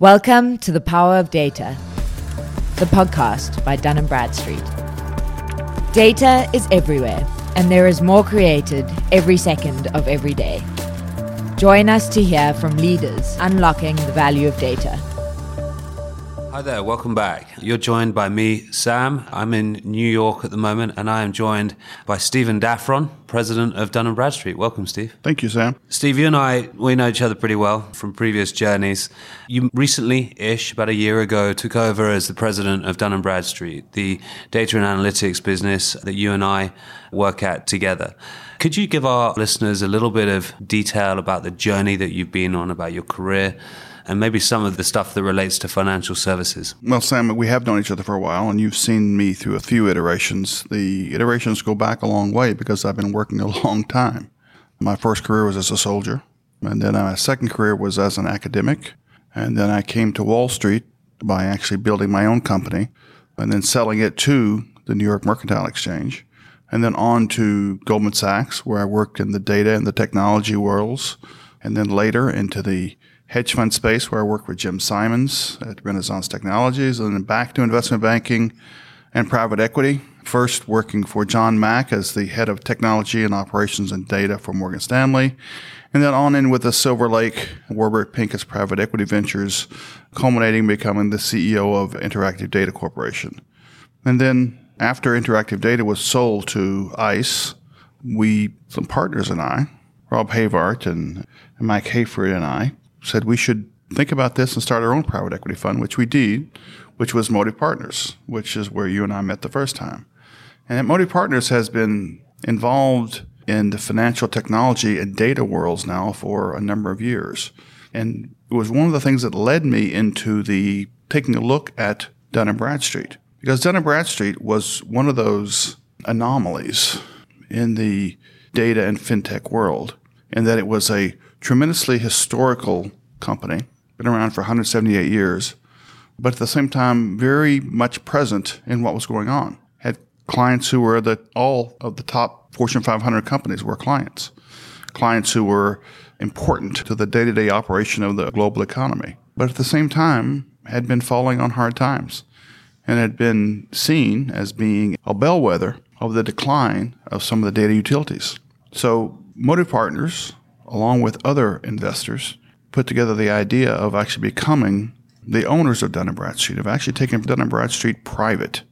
Welcome to The Power of Data, the podcast by Dun & Bradstreet. Data is everywhere, and there is more created every second of every day. Join us to hear from leaders unlocking the value of data. Hi there, welcome back. You're joined by me, Sam. I'm in New York at the moment, and I am joined by Stephen Daffron, president of Dun & Bradstreet. Welcome, Steve. Thank you, Sam. Steve, you and I, we know each other pretty well from previous journeys. You recently-ish, about a year ago, took over as the president of Dun & Bradstreet, the data and analytics business that you and I work at together. Could you give our listeners a little bit of detail about the journey that you've been on, about your career, and maybe some of the stuff that relates to financial services. Well, Sam, we have known each other for a while, and you've seen me through a few iterations. The iterations go back a long way because I've been working a long time. My first career was as a soldier, and then my second career was as an academic, and then I came to Wall Street by actually building my own company and then selling it to the New York Mercantile Exchange, and then on to Goldman Sachs, where I worked in the data and the technology worlds, and then later into the hedge fund space where I worked with Jim Simons at Renaissance Technologies, and then back to investment banking and private equity. First, working for John Mack as the head of technology and operations and data for Morgan Stanley, and then on in with the Silver Lake Warburg Pincus Private Equity Ventures, culminating becoming the CEO of Interactive Data Corporation. And then after Interactive Data was sold to ICE, we, some partners and I, Rob Heyvaert and Mike Hayford and I, said we should think about this and start our own private equity fund, which we did, which was Motive Partners, which is where you and I met the first time. And Motive Partners has been involved in the financial technology and data worlds now for a number of years. And it was one of the things that led me into the taking a look at Dun & Bradstreet. Because Dun & Bradstreet was one of those anomalies in the data and fintech world, in that it was a tremendously historical company, been around for 178 years, but at the same time, very much present in what was going on. Had clients who were the, all of the top Fortune 500 companies were clients, clients who were important to the day to day operation of the global economy, but at the same time, had been falling on hard times and had been seen as being a bellwether of the decline of some of the data utilities. So, Motive Partners along with other investors, put together the idea of actually becoming the owners of Dun & Bradstreet, of actually taking Dun & Bradstreet private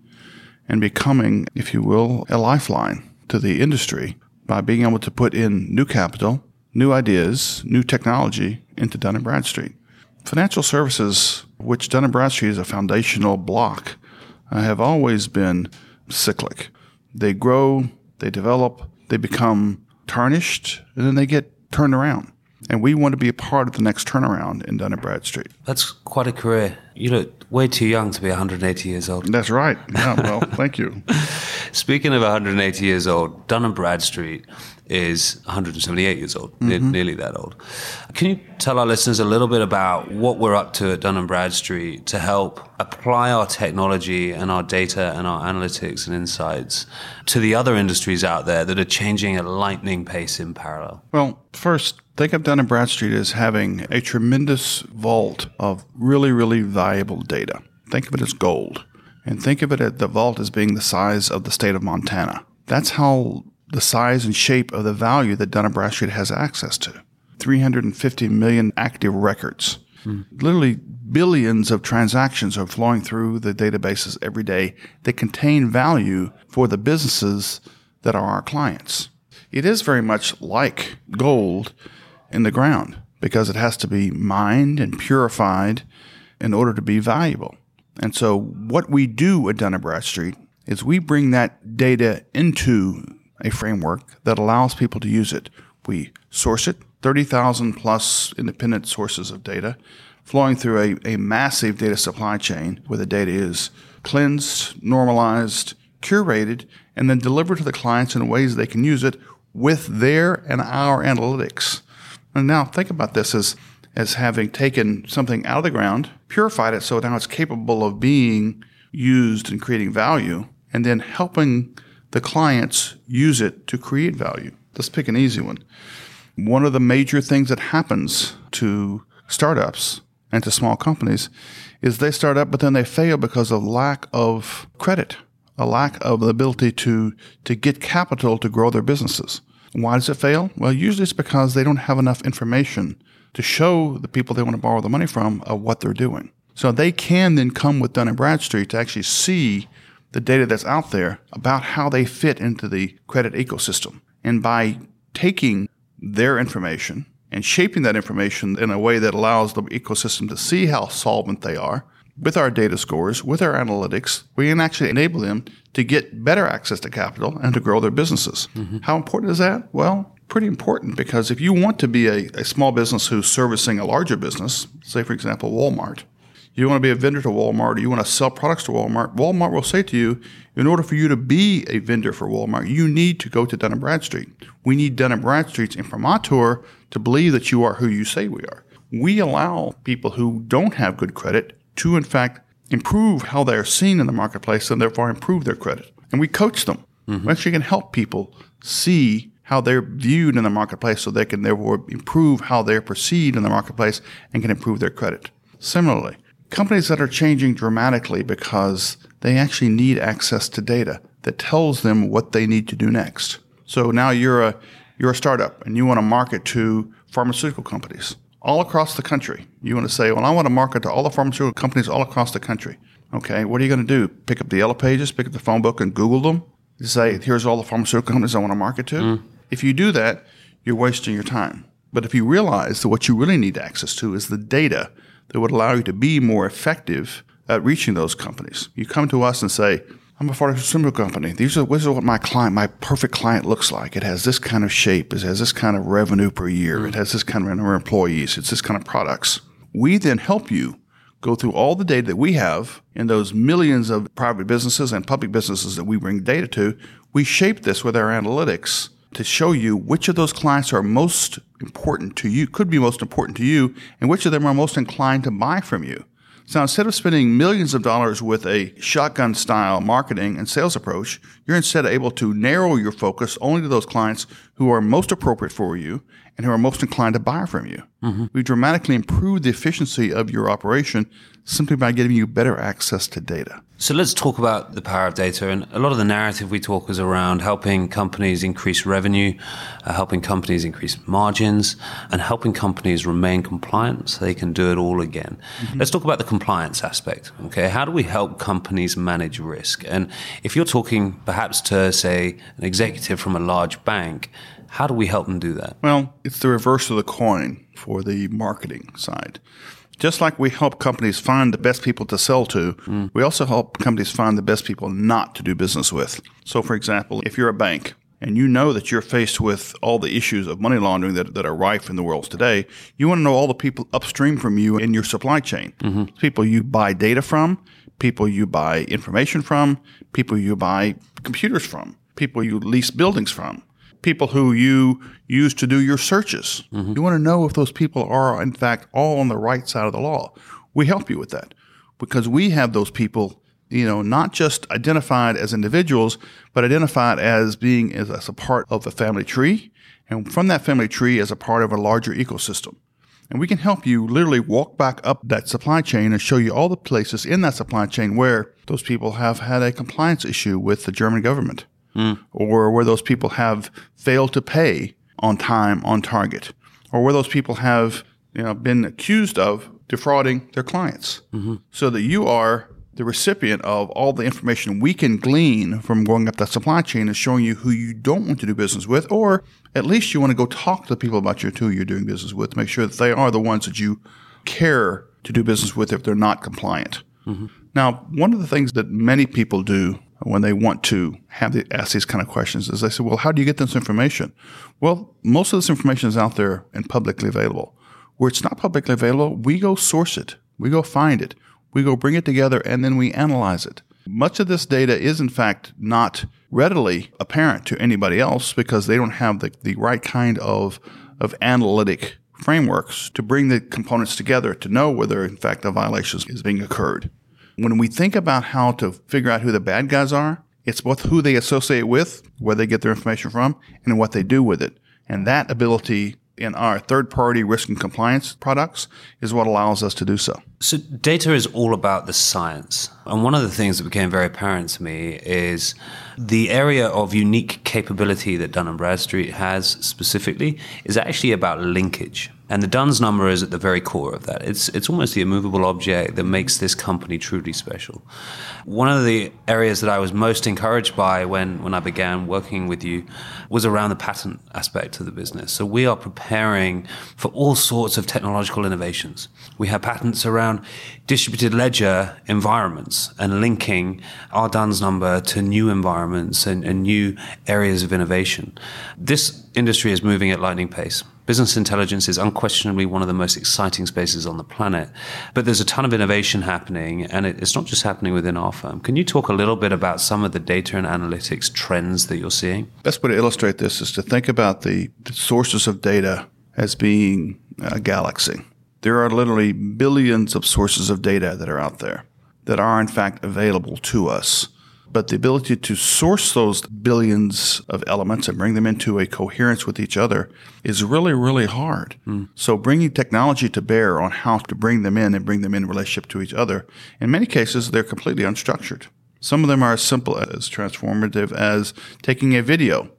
and becoming, if you will, a lifeline to the industry by being able to put in new capital, new ideas, new technology into Dun & Bradstreet. Financial services, which Dun & Bradstreet is a foundational block, have always been cyclic. They grow, they develop, they become tarnished, and then they get turned around. And we want to be a part of the next turnaround in Dun & Bradstreet. That's quite a career. You look way too young to be 180 years old. That's right. Yeah, well, thank you. Speaking of 180 years old, Dun & Bradstreet is 178 years old, mm-hmm. nearly that old. Can you tell our listeners a little bit about what we're up to at Dun & Bradstreet to help apply our technology and our data and our analytics and insights to the other industries out there that are changing at lightning pace in parallel? Well, first, think of Dun & Bradstreet as having a tremendous vault of really, really valuable data. Think of it as gold. And think of it at the vault as being the size of the state of Montana. That's how the size and shape of the value that Dun & Bradstreet has access to. 350 million active records. Hmm. Literally billions of transactions are flowing through the databases every day that contain value for the businesses that are our clients. It is very much like gold in the ground because it has to be mined and purified in order to be valuable. And so what we do at Dun & Bradstreet is we bring that data into a framework that allows people to use it. We source it, 30,000 plus independent sources of data flowing through a, a massive data supply chain where the data is cleansed, normalized, curated, and then delivered to the clients in ways they can use it with their and our analytics. And now think about this as, as having taken something out of the ground, purified it so now it's capable of being used and creating value, and then helping the clients use it to create value. Let's pick an easy one. One of the major things that happens to startups and to small companies is they start up, but then they fail because of lack of credit, a lack of the ability to, to get capital to grow their businesses. Why does it fail? Well, usually it's because they don't have enough information to show the people they want to borrow the money from of what they're doing. So they can then come with Dun and Bradstreet to actually see the data that's out there about how they fit into the credit ecosystem. And by taking their information and shaping that information in a way that allows the ecosystem to see how solvent they are, with our data scores, with our analytics, we can actually enable them to get better access to capital and to grow their businesses. Mm-hmm. How important is that? Well, pretty important because if you want to be a, a small business who's servicing a larger business, say, for example, Walmart, you want to be a vendor to Walmart, or you want to sell products to Walmart, Walmart will say to you, in order for you to be a vendor for Walmart, you need to go to Dun & Bradstreet. We need Dun & Bradstreet's imprimatur to believe that you are who you say we are. We allow people who don't have good credit to, in fact, improve how they're seen in the marketplace and therefore improve their credit. And we coach them. Mm-hmm. We actually can help people see how they're viewed in the marketplace so they can therefore improve how they're perceived in the marketplace and can improve their credit. Similarly, companies that are changing dramatically because they actually need access to data that tells them what they need to do next. So now you're a you're a startup and you want to market to pharmaceutical companies all across the country. You want to say, well, I want to market to all the pharmaceutical companies all across the country. Okay, what are you going to do? Pick up the yellow pages, pick up the phone book, and Google them. You say, here's all the pharmaceutical companies I want to market to. Mm. If you do that, you're wasting your time. But if you realize that what you really need access to is the data that would allow you to be more effective at reaching those companies, you come to us and say, I'm a pharmaceutical company. These are this is what my client, my perfect client looks like. It has this kind of shape. It has this kind of revenue per year. It has this kind of number of employees. It's this kind of products. We then help you go through all the data that we have in those millions of private businesses and public businesses that we bring data to. We shape this with our analytics to show you which of those clients are most important to you, could be most important to you, and which of them are most inclined to buy from you. So instead of spending millions of dollars with a shotgun style marketing and sales approach, you're instead able to narrow your focus only to those clients who are most appropriate for you and who are most inclined to buy from you. Mm-hmm. We dramatically improve the efficiency of your operation simply by giving you better access to data. So let's talk about the power of data. And a lot of the narrative we talk is around helping companies increase revenue, uh, helping companies increase margins, and helping companies remain compliant so they can do it all again. Mm-hmm. Let's talk about the compliance aspect. Okay, how do we help companies manage risk? And if you're talking perhaps to say an executive from a large bank, how do we help them do that? Well, it's the reverse of the coin for the marketing side. Just like we help companies find the best people to sell to, mm. we also help companies find the best people not to do business with. So, for example, if you're a bank and you know that you're faced with all the issues of money laundering that, that are rife in the world today, you want to know all the people upstream from you in your supply chain. Mm-hmm. People you buy data from, people you buy information from, people you buy computers from, people you lease buildings from people who you use to do your searches. Mm-hmm. You want to know if those people are, in fact, all on the right side of the law. We help you with that because we have those people, you know, not just identified as individuals, but identified as being as, as a part of the family tree, and from that family tree as a part of a larger ecosystem. And we can help you literally walk back up that supply chain and show you all the places in that supply chain where those people have had a compliance issue with the German government mm. or where those people have failed to pay on time, on target, or where those people have you know, been accused of defrauding their clients. Mm-hmm. So that you are the recipient of all the information we can glean from going up that supply chain and showing you who you don't want to do business with, or at least you want to go talk to the people about you who you're doing business with to make sure that they are the ones that you care to do business with if they're not compliant. Mm-hmm. Now, one of the things that many people do when they want to have the, ask these kind of questions is they say, well, how do you get this information? Well, most of this information is out there and publicly available. Where it's not publicly available, we go source it. We go find it. We go bring it together and then we analyze it. Much of this data is in fact not readily apparent to anybody else because they don't have the, the right kind of, of analytic frameworks to bring the components together to know whether in fact a violation is being occurred. When we think about how to figure out who the bad guys are, it's both who they associate with, where they get their information from, and what they do with it. And that ability in our third party risk and compliance products is what allows us to do so. So, data is all about the science. And one of the things that became very apparent to me is the area of unique capability that Dun & Bradstreet has specifically is actually about linkage. And the Duns number is at the very core of that. It's, it's almost the immovable object that makes this company truly special. One of the areas that I was most encouraged by when, when I began working with you was around the patent aspect of the business. So we are preparing for all sorts of technological innovations. We have patents around distributed ledger environments and linking our DUNS number to new environments and, and new areas of innovation. This industry is moving at lightning pace. Business intelligence is unquestionably one of the most exciting spaces on the planet, but there's a ton of innovation happening, and it's not just happening within our firm. Can you talk a little bit about some of the data and analytics trends that you're seeing? Best way to illustrate this is to think about the, sources of data as being a galaxy. There are literally billions of sources of data that are out there that are in fact available to us. But the ability to source those billions of elements and bring them into a coherence with each other is really, really hard. Mm. So bringing technology to bear on how to bring them in and bring them in relationship to each other, in many cases, they're completely unstructured. Some of them are as simple as transformative as taking a video,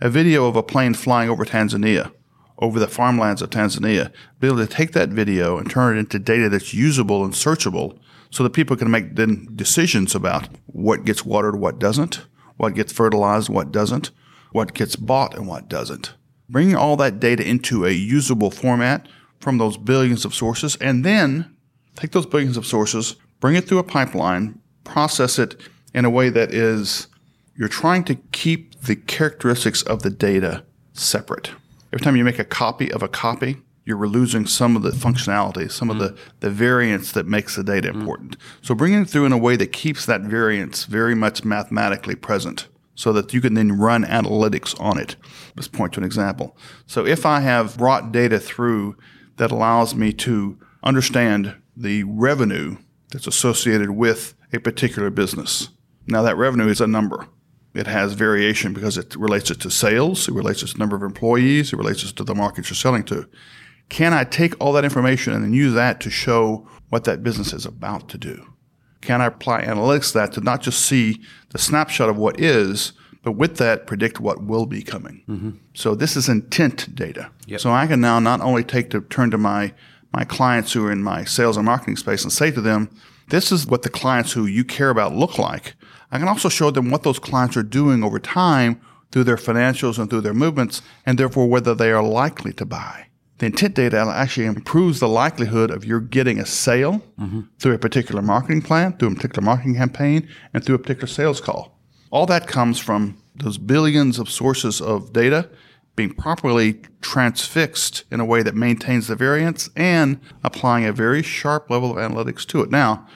a video of a plane flying over Tanzania, over the farmlands of Tanzania, be able to take that video and turn it into data that's usable and searchable so that people can make then decisions about what gets watered, what doesn't, what gets fertilized, what doesn't, what gets bought and what doesn't. Bringing all that data into a usable format from those billions of sources, and then take those billions of sources, bring it through a pipeline, process it in a way that is you're trying to keep the characteristics of the data separate. Every time you make a copy of a copy, you're losing some of the functionality, some mm of the, the variance that makes the data mm important. So bringing it through in a way that keeps that variance very much mathematically present so that you can then run analytics on it. Let's point to an example. So if I have brought data through that allows me to understand the revenue that's associated with a particular business. Now that revenue is a number. It has variation because it relates it to sales, it relates it to the number of employees, it relates it to the market you're selling to. Can I take all that information and then use that to show what that business is about to do? Can I apply analytics to that to not just see the snapshot of what is, but with that predict what will be coming? Mm-hmm. So this is intent data. Yep. So I can now not only take to turn to my my clients who are in my sales and marketing space and say to them, this is what the clients who you care about look like. I can also show them what those clients are doing over time through their financials and through their movements, and therefore whether they are likely to buy the intent data actually improves the likelihood of you getting a sale mm-hmm. through a particular marketing plan, through a particular marketing campaign, and through a particular sales call. All that comes from those billions of sources of data being properly transfixed in a way that maintains the variance and applying a very sharp level of analytics to it. Now,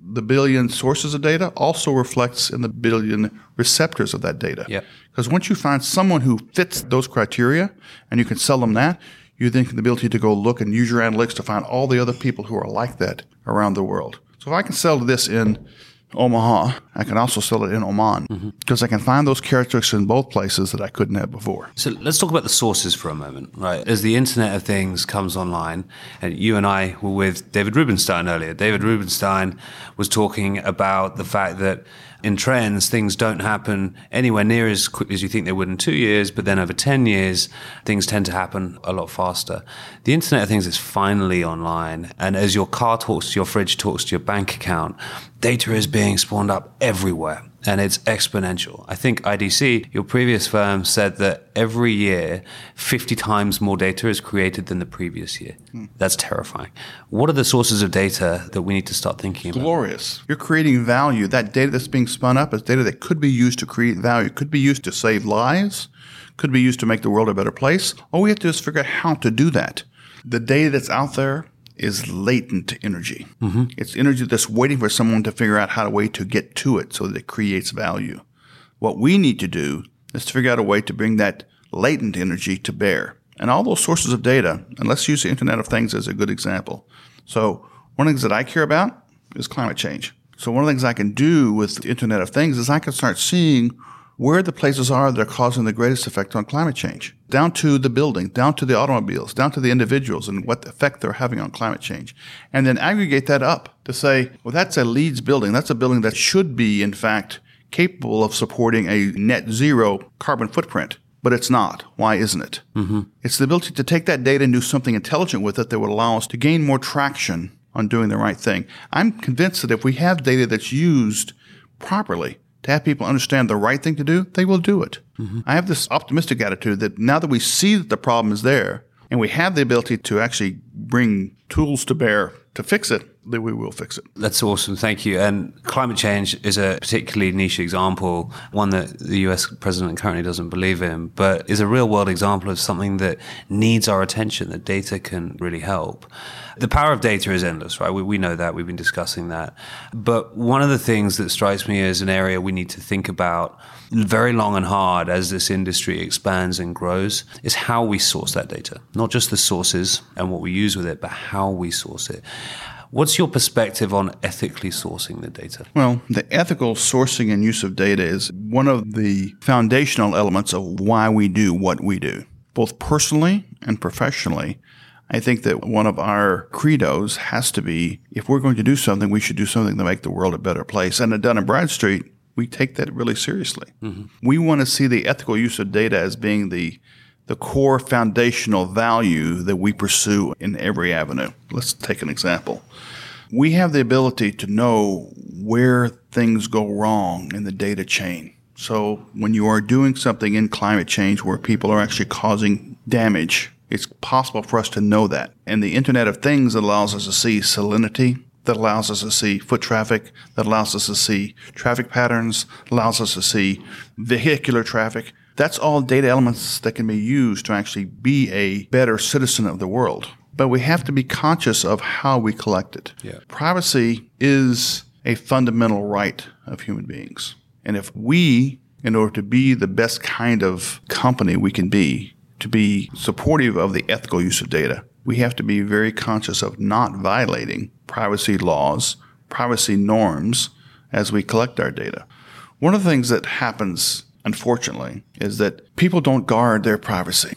the billion sources of data also reflects in the billion receptors of that data. Because once you find someone who fits those criteria and you can sell them that, you then have the ability to go look and use your analytics to find all the other people who are like that around the world. So if I can sell this in Omaha, I can also sell it in Oman because mm-hmm. I can find those characteristics in both places that I couldn't have before. So let's talk about the sources for a moment, right? As the Internet of Things comes online, and you and I were with David Rubenstein earlier. David Rubenstein was talking about the fact that in trends, things don't happen anywhere near as quickly as you think they would in two years, but then over 10 years, things tend to happen a lot faster. The Internet of Things is finally online. And as your car talks to your fridge, talks to your bank account, data is being spawned up everywhere and it's exponential. I think IDC, your previous firm, said that every year 50 times more data is created than the previous year. Hmm. That's terrifying. What are the sources of data that we need to start thinking about? Glorious. You're creating value. That data that's being spun up is data that could be used to create value, could be used to save lives, could be used to make the world a better place. All we have to do is figure out how to do that. The data that's out there is latent energy. Mm-hmm. It's energy that's waiting for someone to figure out how to way to get to it so that it creates value. What we need to do is to figure out a way to bring that latent energy to bear. And all those sources of data, and let's use the Internet of Things as a good example. So one of the things that I care about is climate change. So one of the things I can do with the Internet of Things is I can start seeing where the places are that are causing the greatest effect on climate change, down to the building, down to the automobiles, down to the individuals and what effect they're having on climate change. And then aggregate that up to say, well, that's a LEED building. That's a building that should be, in fact, capable of supporting a net zero carbon footprint. But it's not. Why isn't it? Mm-hmm. It's the ability to take that data and do something intelligent with it that would allow us to gain more traction on doing the right thing. I'm convinced that if we have data that's used properly, to have people understand the right thing to do, they will do it. Mm-hmm. I have this optimistic attitude that now that we see that the problem is there and we have the ability to actually bring tools to bear to fix it, that we will fix it. That's awesome. Thank you. And climate change is a particularly niche example, one that the US president currently doesn't believe in, but is a real world example of something that needs our attention, that data can really help. The power of data is endless, right? We, we know that. We've been discussing that. But one of the things that strikes me as an area we need to think about very long and hard as this industry expands and grows is how we source that data. Not just the sources and what we use with it, but how we source it. What's your perspective on ethically sourcing the data? Well, the ethical sourcing and use of data is one of the foundational elements of why we do what we do, both personally and professionally. I think that one of our credos has to be if we're going to do something, we should do something to make the world a better place. And at Dun and Bradstreet, we take that really seriously. Mm-hmm. We want to see the ethical use of data as being the the core foundational value that we pursue in every avenue. Let's take an example. We have the ability to know where things go wrong in the data chain. So when you are doing something in climate change where people are actually causing damage it's possible for us to know that. And the Internet of Things allows us to see salinity, that allows us to see foot traffic, that allows us to see traffic patterns, allows us to see vehicular traffic. That's all data elements that can be used to actually be a better citizen of the world. But we have to be conscious of how we collect it. Yeah. Privacy is a fundamental right of human beings. And if we, in order to be the best kind of company we can be, to be supportive of the ethical use of data, we have to be very conscious of not violating privacy laws, privacy norms as we collect our data. One of the things that happens, unfortunately, is that people don't guard their privacy.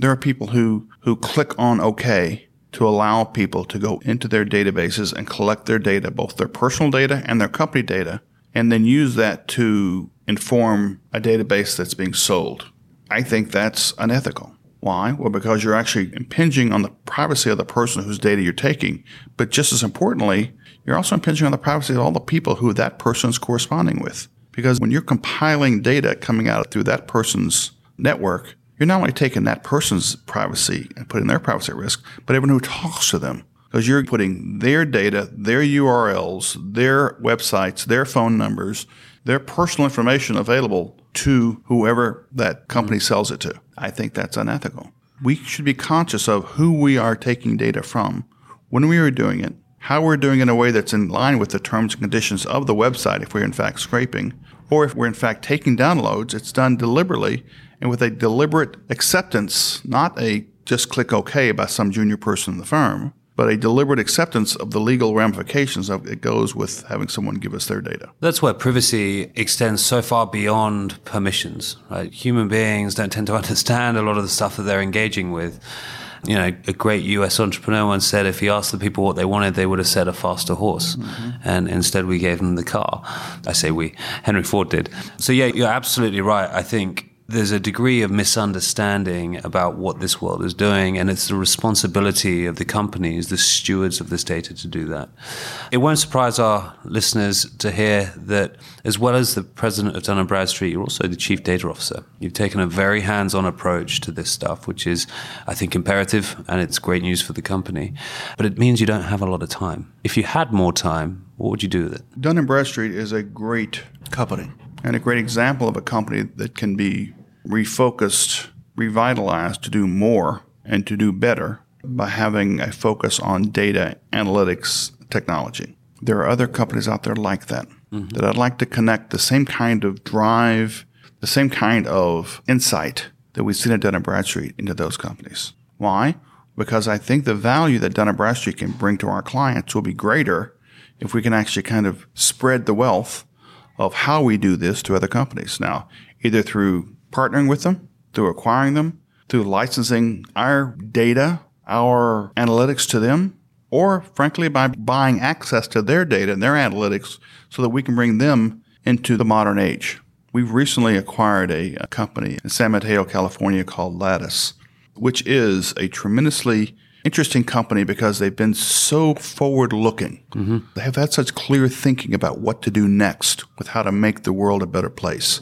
There are people who, who click on OK to allow people to go into their databases and collect their data, both their personal data and their company data, and then use that to inform a database that's being sold. I think that's unethical. Why? Well, because you're actually impinging on the privacy of the person whose data you're taking. But just as importantly, you're also impinging on the privacy of all the people who that person is corresponding with. Because when you're compiling data coming out through that person's network, you're not only taking that person's privacy and putting their privacy at risk, but everyone who talks to them. Because you're putting their data, their URLs, their websites, their phone numbers, their personal information available to whoever that company mm-hmm. sells it to. I think that's unethical. We should be conscious of who we are taking data from, when we are doing it, how we're doing in a way that's in line with the terms and conditions of the website if we're in fact scraping, or if we're in fact taking downloads, it's done deliberately and with a deliberate acceptance, not a just click OK by some junior person in the firm, but a deliberate acceptance of the legal ramifications of it goes with having someone give us their data. That's where privacy extends so far beyond permissions. Right? Human beings don't tend to understand a lot of the stuff that they're engaging with. You know, a great US entrepreneur once said if he asked the people what they wanted, they would have said a faster horse. Mm-hmm. And instead, we gave them the car. I say we, Henry Ford did. So, yeah, you're absolutely right. I think there's a degree of misunderstanding about what this world is doing, and it's the responsibility of the companies, the stewards of this data, to do that. It won't surprise our listeners to hear that, as well as the president of Dun & Bradstreet, you're also the chief data officer. You've taken a very hands-on approach to this stuff, which is, I think, imperative, and it's great news for the company. But it means you don't have a lot of time. If you had more time, what would you do with it? Dun & Bradstreet is a great company and a great example of a company that can be refocused, revitalized to do more and to do better by having a focus on data analytics technology. There are other companies out there like that mm-hmm. that I'd like to connect the same kind of drive, the same kind of insight that we've seen at Dun & Bradstreet into those companies. Why? Because I think the value that Dun & Bradstreet can bring to our clients will be greater if we can actually kind of spread the wealth of how we do this to other companies. Now, either through partnering with them, through acquiring them, through licensing our data, our analytics to them, or frankly by buying access to their data and their analytics so that we can bring them into the modern age. We've recently acquired a, a company in San Mateo, California called Lattice, which is a tremendously interesting company because they've been so forward looking. Mm-hmm. They have had such clear thinking about what to do next with how to make the world a better place.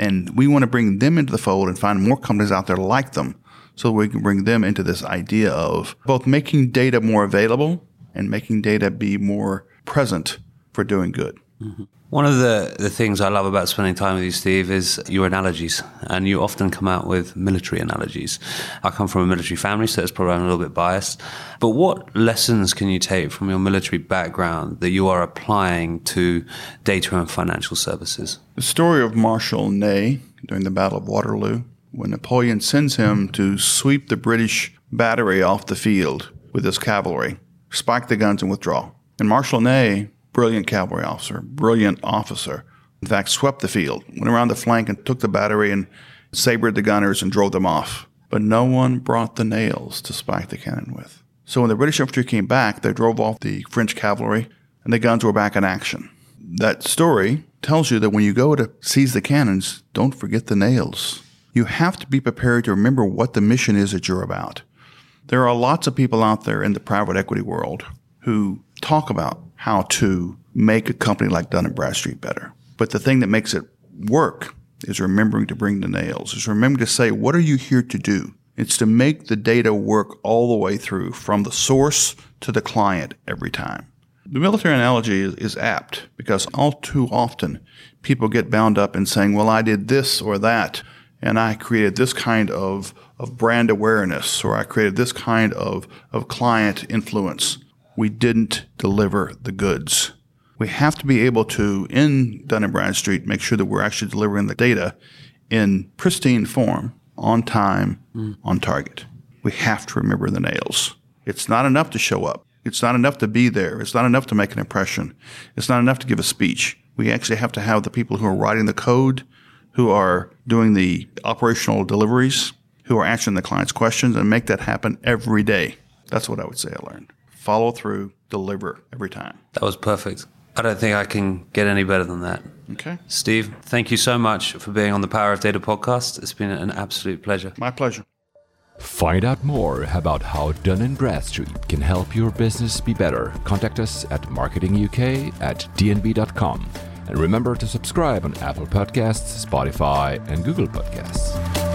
And we want to bring them into the fold and find more companies out there like them so we can bring them into this idea of both making data more available and making data be more present for doing good. Mm-hmm. One of the, the things I love about spending time with you, Steve, is your analogies. And you often come out with military analogies. I come from a military family, so it's probably I'm a little bit biased. But what lessons can you take from your military background that you are applying to data and financial services? The story of Marshal Ney during the Battle of Waterloo, when Napoleon sends him to sweep the British battery off the field with his cavalry, spike the guns and withdraw. And Marshal Ney brilliant cavalry officer, brilliant officer. In fact, swept the field, went around the flank and took the battery and sabred the gunners and drove them off. But no one brought the nails to spike the cannon with. So when the British infantry came back, they drove off the French cavalry and the guns were back in action. That story tells you that when you go to seize the cannons, don't forget the nails. You have to be prepared to remember what the mission is that you're about. There are lots of people out there in the private equity world who talk about how to make a company like Dun & Bradstreet better. But the thing that makes it work is remembering to bring the nails, is remembering to say, what are you here to do? It's to make the data work all the way through from the source to the client every time. The military analogy is, is, apt because all too often people get bound up in saying, well, I did this or that, and I created this kind of, of brand awareness, or I created this kind of, of client influence we didn't deliver the goods. We have to be able to, in Dun & Bradstreet, make sure that we're actually delivering the data in pristine form, on time, mm. on target. We have to remember the nails. It's not enough to show up. It's not enough to be there. It's not enough to make an impression. It's not enough to give a speech. We actually have to have the people who are writing the code, who are doing the operational deliveries, who are answering the client's questions, and make that happen every day. That's what I would say I learned follow through, deliver every time. That was perfect. I don't think I can get any better than that. Okay. Steve, thank you so much for being on the Power of Data podcast. It's been an absolute pleasure. My pleasure. Find out more about how Dun & Bradstreet can help your business be better. Contact us at marketinguk at dnb.com. And remember to subscribe on Apple Podcasts, Spotify, and Google Podcasts.